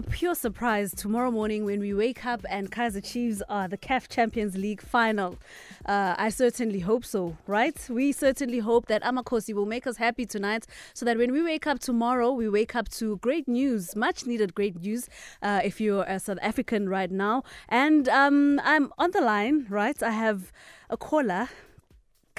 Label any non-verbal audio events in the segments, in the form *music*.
a pure surprise tomorrow morning when we wake up and Kaizer Chiefs are the CAF Champions League final. Uh, I certainly hope so, right? We certainly hope that Amakhosi will make us happy tonight so that when we wake up tomorrow, we wake up to great news, much needed great news uh, if you're a South African right now. And um, I'm on the line, right? I have a caller.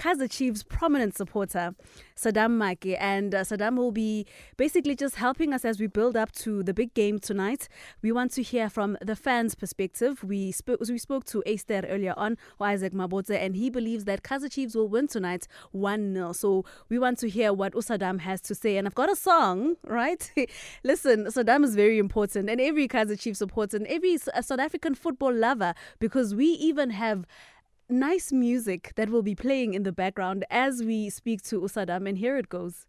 Kaizer Chiefs prominent supporter, Saddam Maake. And uh, Saddam will be basically just helping us as we build up to the big game tonight. We want to hear from the fans' perspective. We, spoke we spoke to Esther earlier on, or Isaac Mabotse, and he believes that Kaizer Chiefs will win tonight 1 0. So we want to hear what Usadam has to say. And I've got a song, right? *laughs* Listen, Saddam is very important, and every Kaizer Chiefs supporter, and every South African football lover, because we even have nice music that will be playing in the background as we speak to Usadam, and here it goes.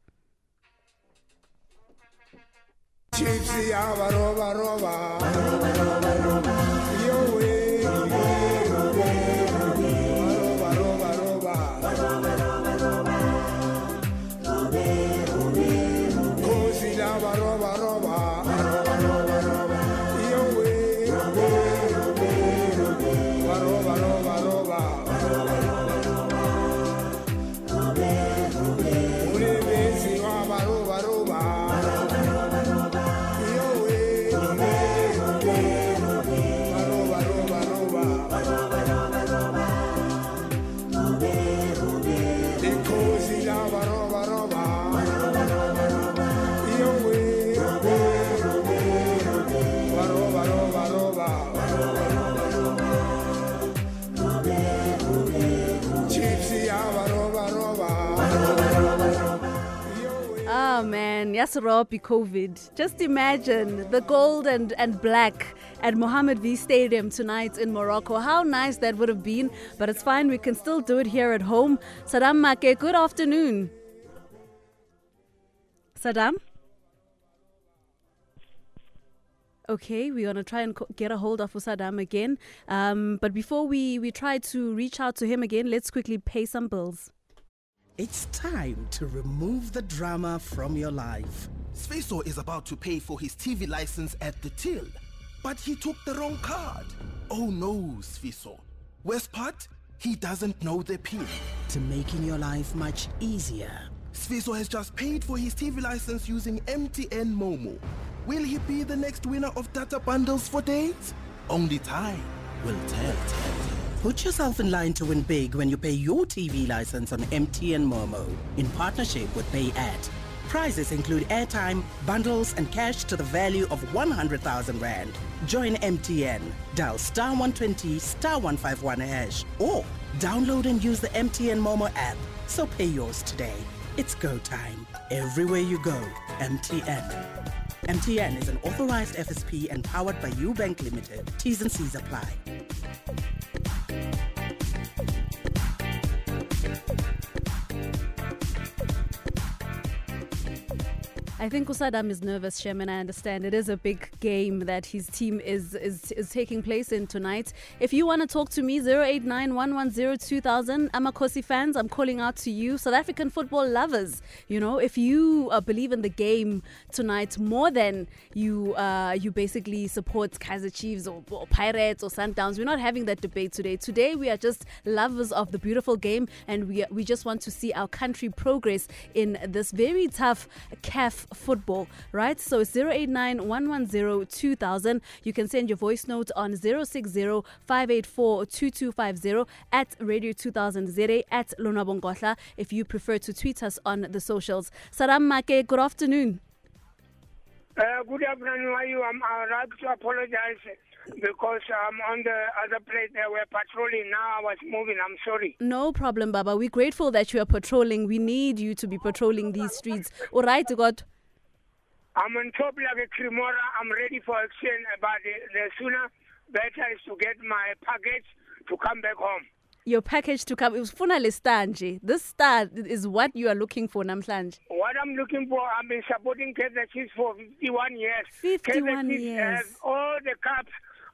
Man, Yasiropi COVID. Just imagine the gold and, and black at Mohammed V Stadium tonight in Morocco. How nice that would have been, but it's fine. We can still do it here at home. Saddam Maake, good afternoon. Saddam? Okay, we're gonna try and get a hold of Usadam again. Um, but before we we try to reach out to him again, let's quickly pay some bills. It's time to remove the drama from your life. Sfiso is about to pay for his TV license at the till, but he took the wrong card. Oh no, Sfiso. Worst part? He doesn't know the PIN. To making your life much easier. Sfiso has just paid for his TV license using MTN Momo. Will he be the next winner of data bundles for days? Only time will tell. Put yourself in line to win big when you pay your TV license on MTN Momo in partnership with PayAd. Prizes include airtime, bundles, and cash to the value of 100,000 Rand. Join MTN. Dial star 120 star 151 hash or download and use the MTN Momo app. So pay yours today. It's go time. Everywhere you go, MTN. MTN is an authorized FSP and powered by Ubank Limited. T's and C's apply. I think Usadam is nervous, Sherman. I understand it is a big game that his team is is, is taking place in tonight. If you want to talk to me, 089 2000 Amakhosi fans, I'm calling out to you. South African football lovers, you know, if you uh, believe in the game tonight more than you uh, you basically support Kaizer Chiefs or, or Pirates or Sundowns, we're not having that debate today. Today, we are just lovers of the beautiful game and we, we just want to see our country progress in this very tough CAF football, right? So it's 089 110 2000. You can send your voice note on 060 584 2250 at Radio 2000 ZA at Lonwabo Nkohla if you prefer to tweet us on the socials. Saddam Maake, good afternoon. Uh, good afternoon. I'm uh, like to apologize because I'm on the other place. They were patrolling. Now I was moving. I'm sorry. No problem, Baba. We're grateful that you are patrolling. We need you to be patrolling these streets. All right, God. I'm on top like a Cremora. I'm ready for action. But the, the sooner, better is to get my package to come back home. Your package to come. Ufuna le star nje. This star is what you are looking for namhlanje. What I'm looking for, I've been supporting Kaizer Chiefs for 51 years. 51 Kaizer Chiefs years. has all the cups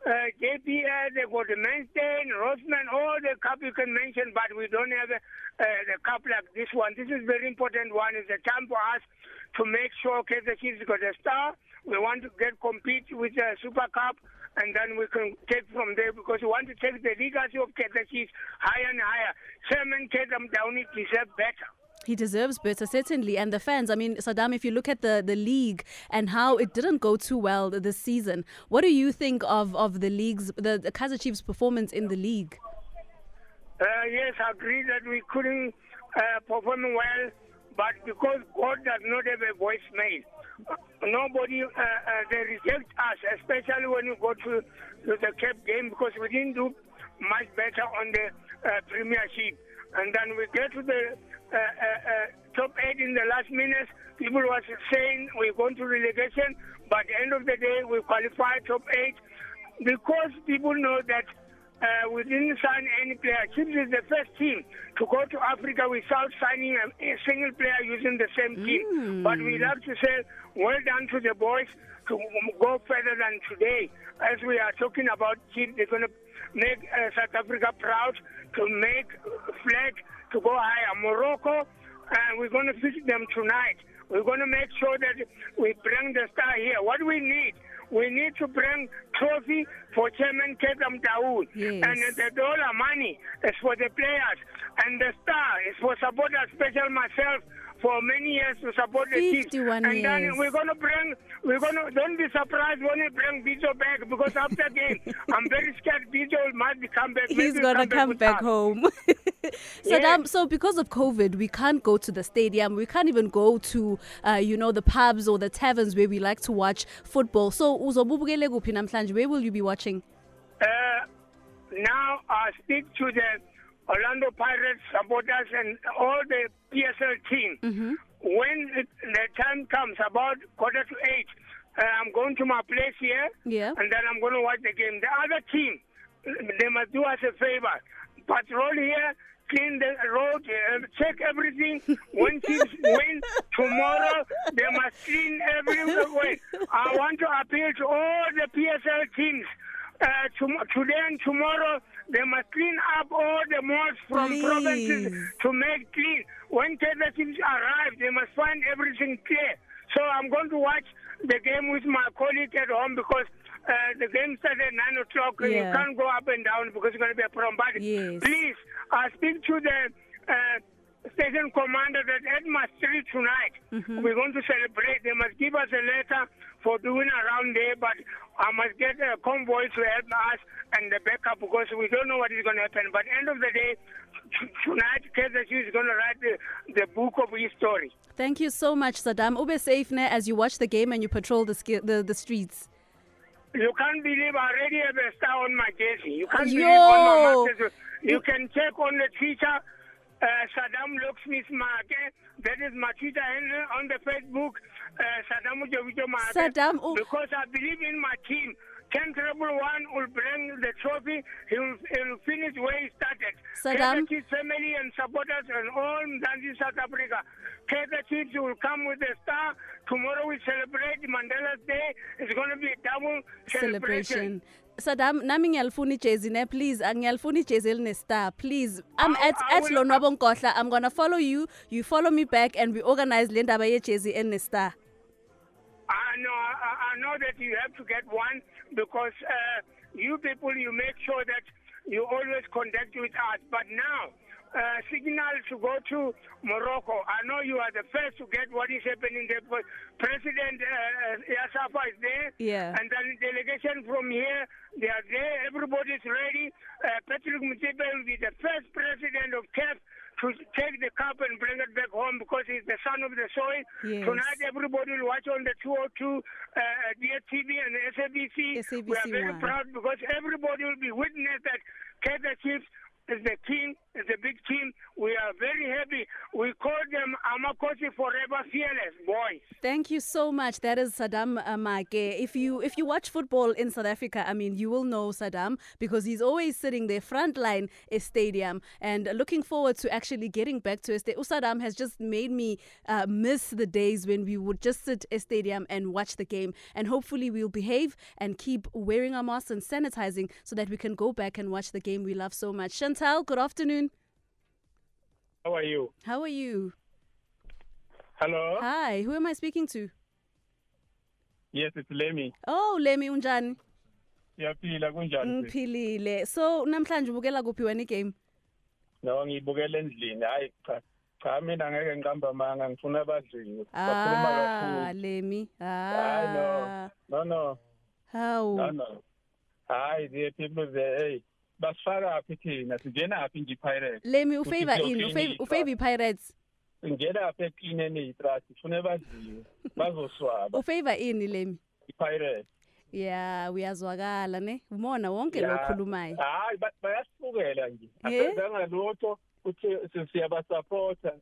uh, they got the Mainstain, Rosman, all the cup you can mention, but we don't have a, uh, the cup like this one. This is very important one. It's a time for us to make sure Kaizer Chiefs got a star. We want to get compete with the Super Cup, and then we can take from there because we want to take the legacy of Kaizer Chiefs higher and higher. Chairman Kedam Downey deserve better. He deserves better, certainly. And the fans, I mean, Saddam, if you look at the, the league and how it didn't go too well this season, what do you think of, of the league's, the, the Kaizer Chiefs' performance in the league? Uh, yes, I agree that we couldn't uh, perform well, but because God does not have a voicemail, uh, nobody, uh, uh, they reject us, especially when you go to, to the Cape game, because we didn't do much better on the uh, Premiership. And then we get to the top eight in the last minutes. People was saying we're going to relegation, but at the end of the day, we qualified top eight because people know that uh, we didn't sign any player. Chiefs is the first team to go to Africa without signing a, a single player using the same team. Mm. But we love to say, well done to the boys to go further than today. As we are talking about Chiefs, they're going to make uh, South Africa proud to make flag to go higher. Morocco, and we're going to visit them tonight. We're going to make sure that we bring the star here. What we need, we need to bring trophy for Chairman Kedam Dawood. Yes. And the dollar money is for the players. And the star is for supporters, special myself, for many years to support the. 51 and years. then we're going to bring, we're going to, don't be surprised when we bring Bijo back because after game, *laughs* I'm very scared Bijo might be come back. He's gonna come come back us. home. *laughs* Saddam, so because of COVID, we can't go to the stadium. We can't even go to, uh, you know, the pubs or the taverns where we like to watch football. So, uzobubukele kuphi namhlanje? Where will you be watching? Uh, now I speak to the Orlando Pirates supporters and all the PSL team. Mm-hmm. When it, the time comes, about quarter to eight, uh, I'm going to my place here, Yeah. and then I'm going to watch the game. The other team, they must do us a favor. Patrol here, clean the road, uh, check everything. *laughs* When teams win tomorrow, they must clean everywhere. I want to appeal to all the PSL teams. Uh, tom- today and tomorrow, they must clean up all the malls from Please. provinces to make clean. When Kaizer teams arrive, they must find everything clear. So I'm going to watch the game with my colleague at home because uh, the game starts at 9 o'clock. and You can't go up and down because it's going to be a problem. But Yes. please, I speak to the uh, station commander that at my street tonight, Mm-hmm. we're going to celebrate. They must give us a letter for doing around there, but I must get a convoy to help us and the backup because we don't know what is going to happen. But end of the day, tonight, Kaizer is going to write the, the book of history. Thank you so much, Saddam. Ube safe ne, as you watch the game and you patrol the, the, the streets. You can't believe I already have a star on my jersey. You can't Yo. believe on my masters. You can check on the Twitter, uh, Saddam Locksmith Maake. That is my Twitter handle on the Facebook, uh, Saddam Ujovijo Maake. Saddam. Because I believe in my team. Ten Treble One will bring the trophy. He will, he will finish where he started. Saddam. Chiefs family and supporters and all Mzansi South Africa. Kaizer Chiefs will come with a star. Tomorrow we celebrate Mandela's Day. It's going to be a double celebration. celebration. Saddam, nami ngiyalifuna ijezi ne please ngiyalifuna ijezi elinestar please I'm I- at I at Lonwabo Nkohla I'm going to follow you you follow me back and we organize le ndaba yejezi enestar I know, I, I know that you have to get one because uh, you people, you make sure that you always contact with us. But now, uh, signal to go to Morocco. I know you are the first to get what is happening there. President uh, Yasafa is there. Yeah. And then delegation from here, they are there. Everybody is ready. Uh, Patrick Motsepe will be the first president of CAF to take the cup and bring it back home because he's the son of the soil. Yes. Tonight, everybody will watch on the 202 uh, DSTV and SABC. We are SABC very one. proud because everybody will be witness that Kaizer Chiefs is the king, the big team. We are very happy. We call them Amakhosi Forever Fearless Boys. Thank you so much. That is Saddam uh, Maake. If you if you watch football in South Africa, I mean, you will know Saddam because he's always sitting there front line a stadium and looking forward to actually getting back to a stadium. Saddam has just made me uh, miss the days when we would just sit a stadium and watch the game. And hopefully we'll behave and keep wearing our masks and sanitizing so that we can go back and watch the game we love so much. Chantal, good afternoon. How are you? How are you? Hello? Hi, who am I speaking to? Yes, it's Lemmy. Oh, Lemi unjani? Siyaphila kunjani? sis? Ngiphilile. So namhlanje ubukela kuphi wena igame? No, ngibukela endlini. Hayi cha. Cha mina ngeke ngiqamba manga ngifuna abadliwe. Bakhuluma Ah, kakhulu. Lemi. Hayi no. Ah. No no. How? No no. Hayi the people there hey basifaka phethi nasijenaphi ngi-pirates lemi ufavor ini? Ufavor i-pirates? Ngenaphi ekini eneyitrasi fune badliwe *laughs* bazoswaba. Ufavor ini lemi? I-pirates. Ya uyazwakala ne? Umona wonke lo okhulumayo. Hayi bayasibukela nje. Asenzanga lutho uthi siyabasapota.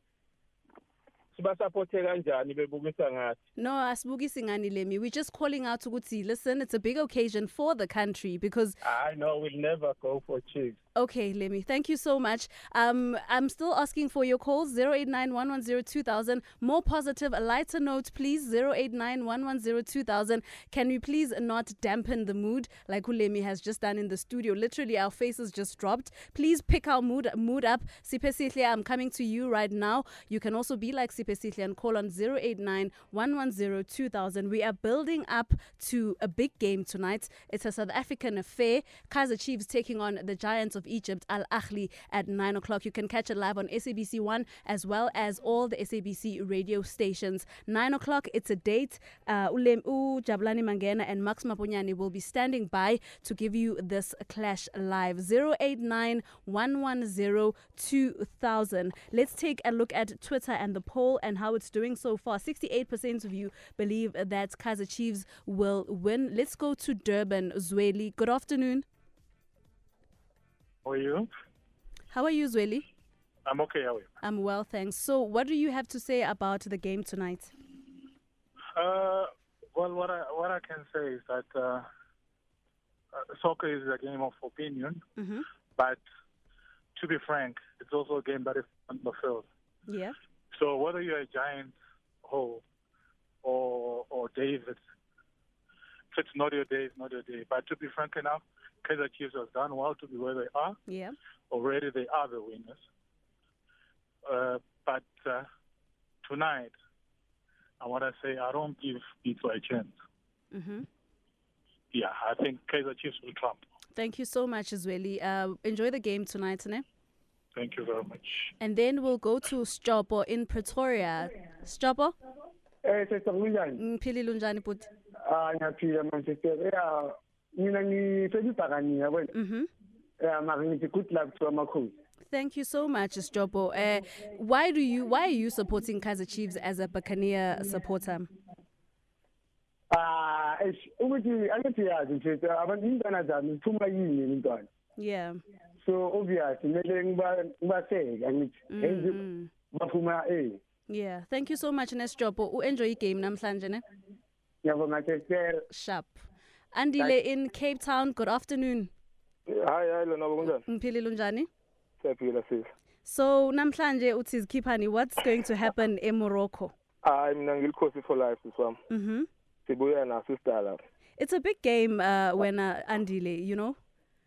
Sibasupporte kanjani bebukisa ngathi No, asibukisi ngani Lemi. We're just calling out ukuthi listen, it's a big occasion for the country because I know we'll never go for chiefs Okay, Lemi, thank you so much. Um, I'm still asking for your calls 089 110 More positive, a lighter note, please 089 110 Can we please not dampen the mood like Ulemi has just done in the studio? Literally, our faces just dropped. Please pick our mood mood up. Sipe Sihle, I'm coming to you right now. You can also be like Sipe Sihle and call on 089 110 We are building up to a big game tonight. It's a South African affair. Kaizer Chiefs taking on the Giants of Egypt, Al Ahly, at 9 o'clock. You can catch it live on SABC 1 as well as all the SABC radio stations. 9 o'clock, it's a date. Uh, Ulem U, Jablani Mangena, and Max Mapunyani will be standing by to give you this clash live. 089 110 2000. Let's take a look at Twitter and the poll and how it's doing so far. 68% of you believe that Kaizer Chiefs will win. Let's go to Durban, Zweli. Good afternoon. How are you? How are you, Zweli? I'm okay, how are you? I'm well, thanks. So, what do you have to say about the game tonight? Uh, well, what I what I can say is that uh, uh, soccer is a game of opinion, Mm-hmm. but to be frank, it's also a game that is on the field. Yeah. So whether you're a Giant Ho or or David, if it's not your day, it's not your day. But to be frank enough, Kaizer Chiefs has done well to be where they are. Yeah. Already they are the winners. Uh, but uh, tonight, I want to say I don't give people a chance. Mm-hmm. Yeah, I think Kaizer Chiefs will trump. Thank you so much, Zweli. Uh, enjoy the game tonight, ne? Thank you very much. And then we'll go to Stopo in Pretoria. Stopo, Eh sesa kunjani? ngiphilile unjani bhuti? Ah ngiyaphila Manchester. Yeah, mina ngisebibhakani. Mhm. Yeah, mara ngithi good luck to amakhosi. Thank you so much, Stopo. Uh, why do you why are you supporting Kaizer Chiefs as a Buccaneer supporter? Ah, ukuthi angithi yazi mfethu abantu intwana zami iphuma yini intwana. Yeah. So obvious kumele ngiba ngibaseke angithi. Enzi Mm. baphuma eh. Yeah. Thank you so much, Nestopo. U-enjoy game namhlanje, ne? Ngiyabonga. Sharp. Andile in Cape Town. Good afternoon. hayi hayi lona kunjani Ngiphilile unjani? siyaphila sisi So namhlanje uthi Khiphani what's going to happen in Morocco? hayi mina ngilikhosi for life sisi wami Mhm. sibuya naso isidala It's a big game uh when uh, Andile, you know?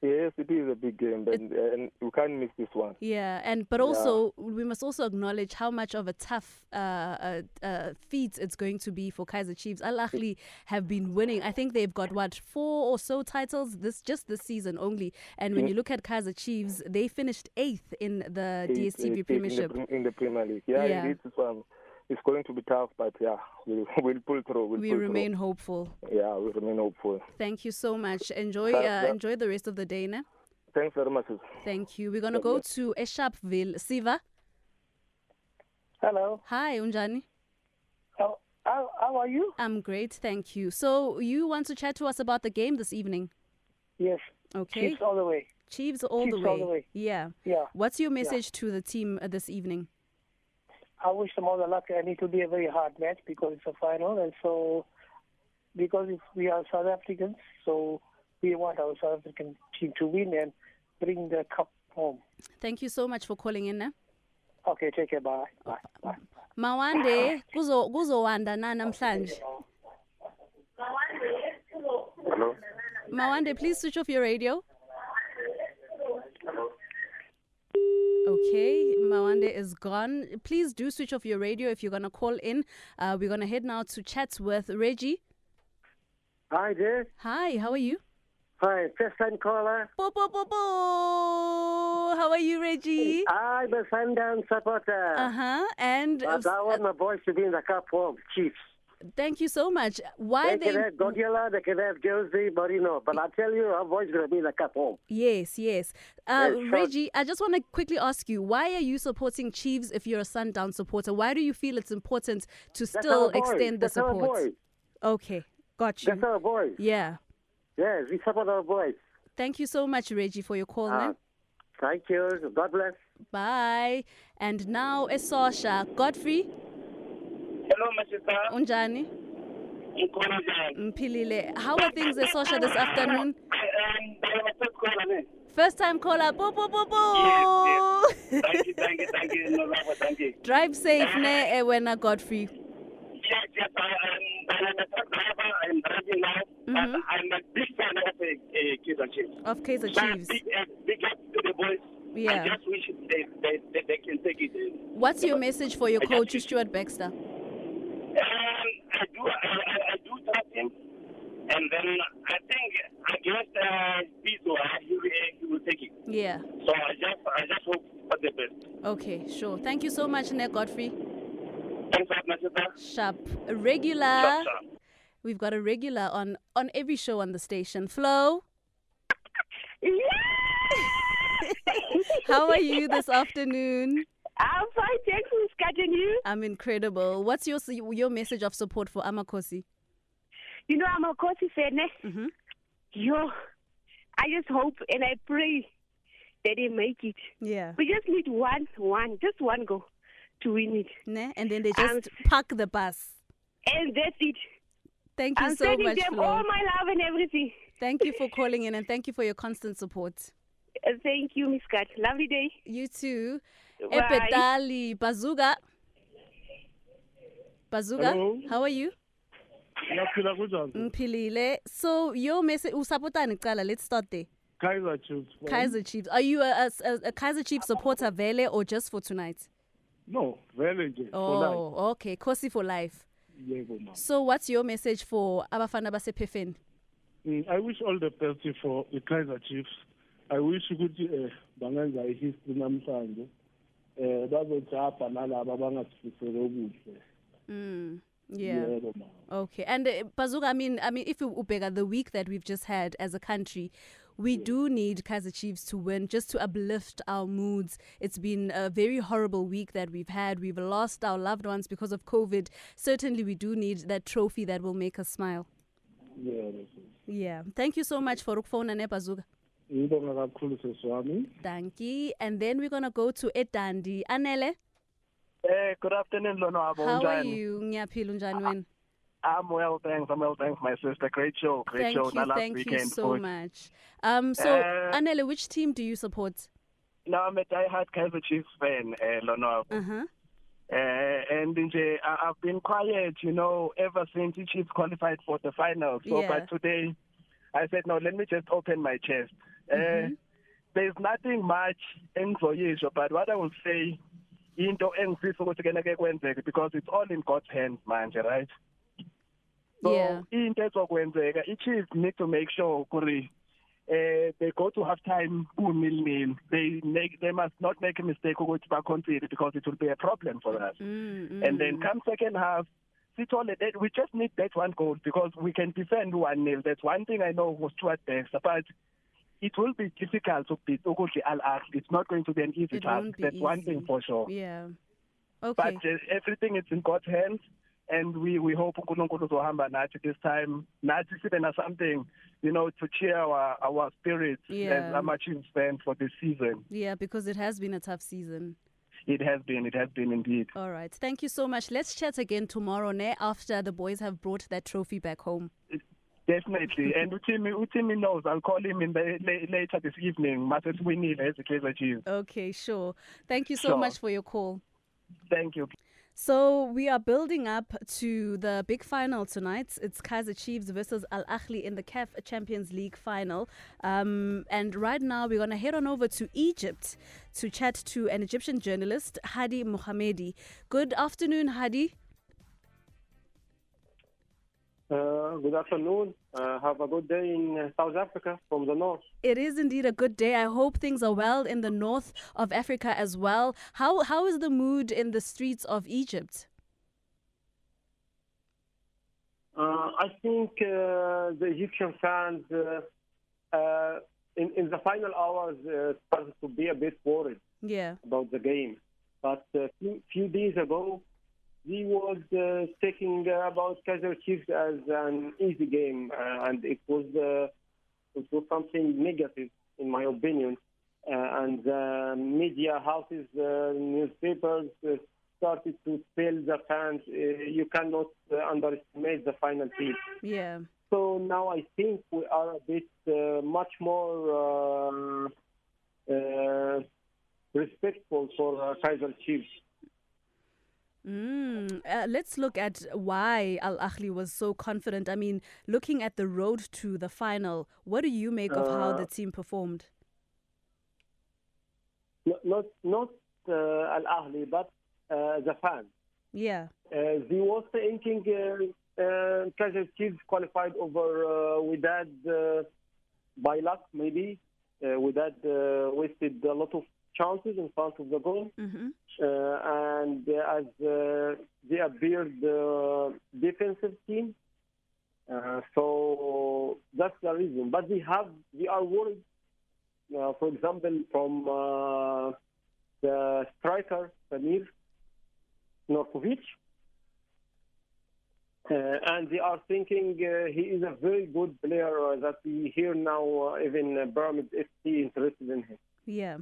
Yes it is a big game but, and we can't miss this one Yeah, and but also we must also acknowledge how much of a tough uh, uh, uh, feat it's going to be for Kaizer Chiefs. Al Ahly have been winning. I think they've got what four or so titles this just this season only. And when you look at Kaizer Chiefs, they finished eighth in the Eight- DSTV eight- eight Premiership. in the, in the Premier League yeah, Yeah. indeed this one it's going to be tough but yeah we'll, *laughs* we'll pull through we'll We pull remain hopeful. yeah we remain hopeful Thank you so much. Enjoy That- uh, that- enjoy the rest of the day, ne? thanks very much. Thank you. We're gonna go to Esharpville. Siva. Hello. Hi, Unjani. How, how how are you? I'm great, thank you. So you want to chat to us about the game this evening? Yes. Okay. Chiefs all the way. Chiefs all the Chiefs way. all the way. Yeah. Yeah. What's your message to the team uh, this evening? I wish them all the luck, and it will be a very hard match because it's a final, and so because we are South Africans, so we want our South African team to win and bring the cup home. Thank you so much for calling in. Eh? Okay, take care. Bye. Bye. Bye. Mawande kuzo kuzowanda na namhlanje. Hello. Mawande, please switch off your radio. Okay, Mawande is gone. Please do switch off your radio if you're going to call in. Uh, we're going to head now to chats with Reggie. Hi there. Hi, how are you? Hi, first time caller. Bo, bo, bo, bo. How are you, Reggie? I'm a Sundown supporter. Uh huh. And But I want my boys to be in the cup home, Chiefs. Thank you so much. Why They they? can have Guardiola, they can have Josie, Marino. But I tell you, our boys going to be in the cup home. Yes, yes. Uh, Yes, sure. Reggie, I just want to quickly ask you, why are you supporting Chiefs if you're a Sundown supporter? Why do you feel it's important to That's still extend the That's support? Okay, got you. That's our boys. Yeah. Yes, we support our boys. Thank you so much, Reggie, for your call. Man. thank you. God bless. Bye. And now Esosha. Godfrey, Hello, my sister. unjani? Mpilile. How are things Esosha this afternoon? *laughs* Um, I'm a first caller. First time caller. Bo, bo, bo, bo. Yes, yes. *laughs* Thank you, thank you, thank you, no love, thank you. Drive safe, ne, eh, wena Godfrey. Yes, yes, I, I'm, I'm a truck driver. I'm driving now. But Mhm. I'm a big fan of the uh, Kaizer Chiefs. Of Kaizer So Big, uh, big up to the boys. Yeah. I just wish they, they, they, they can take it. What's your message for your I coach, Stuart Baxter? Um, I do, I, I, I do trust him. And then I think against uh, Pizzo, uh, he, will- he will take it. Yeah. So I just, I just hope for the best. Okay, sure. Thank you so much, Ne Godfrey. Thanks, my sister. Sharp. A regular. Sharp, sharp. We've got a regular on on every show on the station. Flo, *laughs* how are you this afternoon? I'm fine, thanks, Miss Cutting you. I'm incredible. What's your your message of support for Amakhosi? You know, I'm a Kosi fan. eh? Mm-hmm. Yo, I just hope and I pray that they make it. Yeah. We just need one, one, just one go to win it. Ne? And then they And- just park the bus. And that's it. Thank you I'm so sending much, them Flo. all my love and everything. Thank you *laughs* for calling in and thank you for your constant support. Uh, thank you, Miss Cat. Lovely day. You too. Bye. Epetali Bazuga. Bazuga, Hello. how are you? Ngiyaphila kunjani? Mpilile. So your message usapotani kuqala let's start there. Kaizer Chiefs. man. Kaizer Chiefs. Are you a, a, a Kaizer Chiefs supporter vele or just for tonight? No, vele nje. for Oh, okay. Kosi for life. Yebo. So what's your message for abafana basephefeni? Mm, I wish all the best for the Kaizer Chiefs. I wish ukuthi eh bangenza ihistory namhlanje. Eh bazojabha nalabo abangasifisele okuhle. Mm. Yeah. Yebo. Okay. And uh, Bazuga, I mean, I mean, if you ubega the week that we've just had as a country, we do need Kaizer Chiefs to win just to uplift our moods. It's been a very horrible week that we've had. We've lost our loved ones because of COVID. Certainly, we do need that trophy that will make us smile. Yeah. Yeah. Thank you so much for ukufona ne Bazuga. Ngibonga kakhulu seswami. Thank you. And then we're gonna go to Edandi. Anele, Hey, good afternoon, Lonwabo. how are you? Ngiyaphila unjani wena? I'm well, thanks. I'm well, thanks, my sister. Great show, great Thank show. you, last thank you weekend. so Good. much. Um, so Uh, Anele, which team do you support? No, I'm a diehard Kaizer Chiefs fan, uh, Lonwabo. Uh. Uh, and nje, I- I've been quiet, you know, ever since the Chiefs qualified for the final. So, Yeah. but today, I said, no, let me just open my chest. Uh, Mhm. There's nothing much engizoyisho, but what I will say, into engifisa ukuthi ke kwenzeke because it's all in God's hands manje, right? So, Yeah. into ezokwenzeka, i-Chiefs need to make sure kuri uh, they go to half time nil nil. They make they must not make a mistake ukuthi baconcede because it will be a problem for us. Mm, And then come second half, Sithole, that we just need that one goal because we can defend one nil. That's one thing I know was Stuart Baxter, but it will be difficult to beat Ukudli Al Ahly. It's not going to be an easy It task. That's one thing for sure. Yeah. Okay. But uh, everything is in God's hands. and we we hope uNkulunkulu uzohamba nathi this time nathi sibe na something you know to cheer our our spirits Yeah. as ama Chiefs for this season Yeah, because it has been a tough season. it has been it has been indeed All right. Thank you so much. Let's chat again tomorrow, ne, after the boys have brought that trophy back home. Definitely *laughs* and Utimi, Utimi knows I'll call him in the la- later this evening mase siwinile as Kaizer Chiefs Okay, sure. Thank you so Sure. much for your call. thank you So we are building up to the big final tonight. It's Kaizer Chiefs versus Al Ahly in the CAF Champions League final. Um, and right now we're going to head on over to Egypt to chat to an Egyptian journalist, Hady Mohamedi. Good afternoon, Hady. Uh, good afternoon. Uh, have a good day in uh, South Africa from the north. It is indeed a good day. I hope things are well in the north of Africa as well. How how is the mood in the streets of Egypt? Uh, I think uh, the Egyptian fans uh, uh, in, in the final hours uh, started to be a bit worried Yeah. about the game. But a few, few days ago, he was uh, taking uh, about Kaizer Chiefs as an easy game, uh, and it was uh, it was something negative in my opinion. Uh, and uh, media houses, uh, newspapers uh, started to tell the fans, uh, you cannot uh, underestimate the final team. Yeah. So now I think we are a bit uh, much more uh, uh, respectful for uh, Kaizer Chiefs. Mm. Uh, let's look at why Al Ahly was so confident. I mean, looking at the road to the final, what do you make of how Uh, the team performed? Not not, uh, Al Ahly, but uh, the fans. Yeah. Uh, they was thinking uh, uh, Kaizer Chiefs qualified over uh, Wydad uh, by luck, maybe. Uh, Wydad uh, wasted a lot of chances in front of the goal. Mm-hmm. Uh, and as uh, they appeared uh, defensive team, uh, so that's the reason. But we have we are worried. Uh, for example, from uh, the striker Samir Nurkovic, uh, and they are thinking uh, he is a very good player uh, that we hear now. Uh, even uh, Pyramid FC interested in him. Yeah,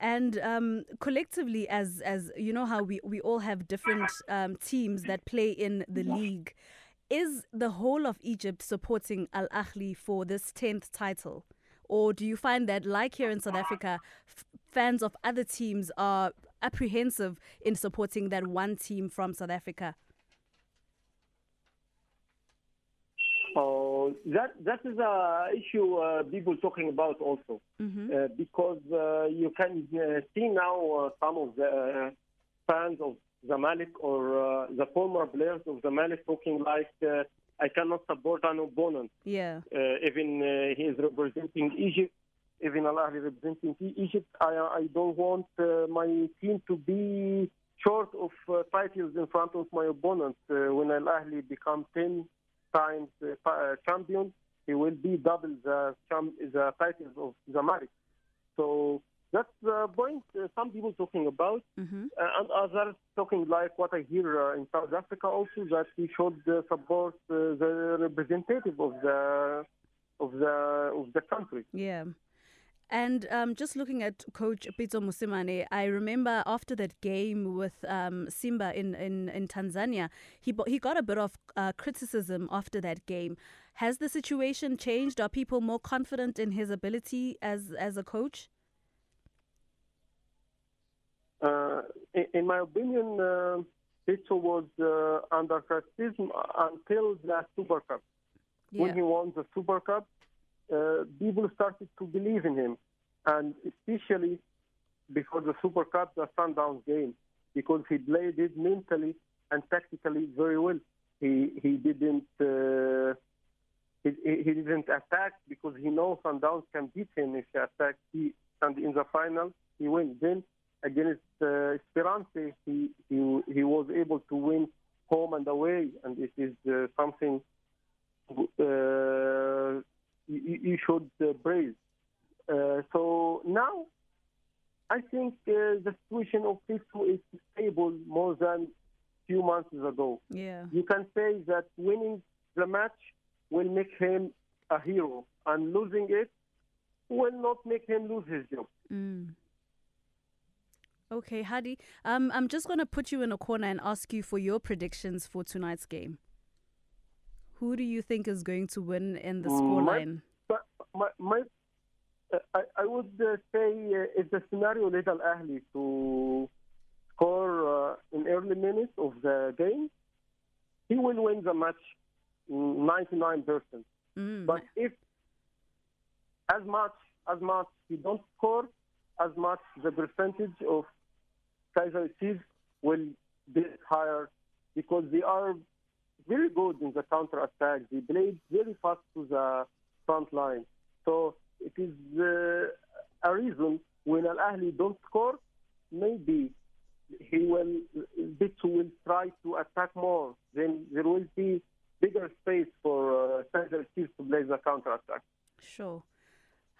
and um, collectively, as as you know, how we we all have different um, teams that play in the league. Is the whole of Egypt supporting Al Ahly for this tenth title, or do you find that, like here in South Africa, f- fans of other teams are apprehensive in supporting that one team from South Africa? That that is a issue uh, people talking about also Mm-hmm. uh, because uh, you can uh, see now uh, some of the uh, fans of Zamalek or uh, the former players of Zamalek talking like uh, I cannot support an opponent. Yeah. Uh, even uh, he is representing Egypt, even Al Ahly representing Egypt. I, I don't want uh, my team to be short of uh, titles in front of my opponent. Uh, when Al Ahly become 10 times uh, uh, champion, he will be double the, cham- the titles of Zamalek. So that's the point uh, some people talking about, Mm-hmm. uh, and others talking like what I hear uh, in South Africa also that we should uh, support uh, the representative of the of the of the country. Yeah. And um, just looking at Coach Pitso Mosimane, I remember after that game with um, Simba in, in, in Tanzania, he bo- he got a bit of uh, criticism after that game. Has the situation changed? Are people more confident in his ability as as a coach? Uh, in, in my opinion, uh, Pitso was uh, under criticism until the Super Cup. When he won the Super Cup, uh, people started to believe in him, and especially before the Super Cup, the Sundowns game, because he played it mentally and tactically very well. He he didn't uh, he, he didn't attack because he knows Sundowns can beat him if he attacks. He and in the final he wins. Then against uh, Esperance, he, he he was able to win home and away, and it is uh, something uh, you, you should uh, praise. Uh, so now, I think uh, the situation of Pitso is stable more than few months ago. Yeah. You can say that winning the match will make him a hero, and losing it will not make him lose his job. Mm. Okay, Hady, um, I'm just going to put you in a corner and ask you for your predictions for tonight's game. Who do you think is going to win in the scoreline? My, my, my, uh, I, I would uh, say uh, if the scenario led Al Ahly to score uh, in early minutes of the game, he will win the match 99%. Mm. But if as much as much he don't score, as much the percentage of Kaizer will be higher because they are very good in the counter attack. They played very fast to the front line. So it is uh, a reason when Al Ahly don't score, maybe he will Bitsu will try to attack more. Then there will be bigger space for uh, Chiefs to play the counter attack. Sure.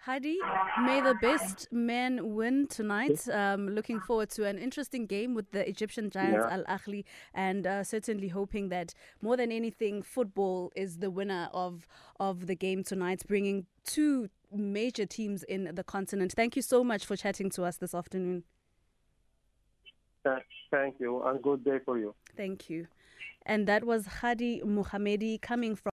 Hady, may the best men win tonight. Um, looking forward to an interesting game with the Egyptian Giants Yeah. Al Ahly, and uh, certainly hoping that more than anything, football is the winner of of the game tonight, bringing two major teams in the continent. Thank you so much for chatting to us this afternoon. Thank you, and good day for you. Thank you. And that was Hady Muhammadi coming from.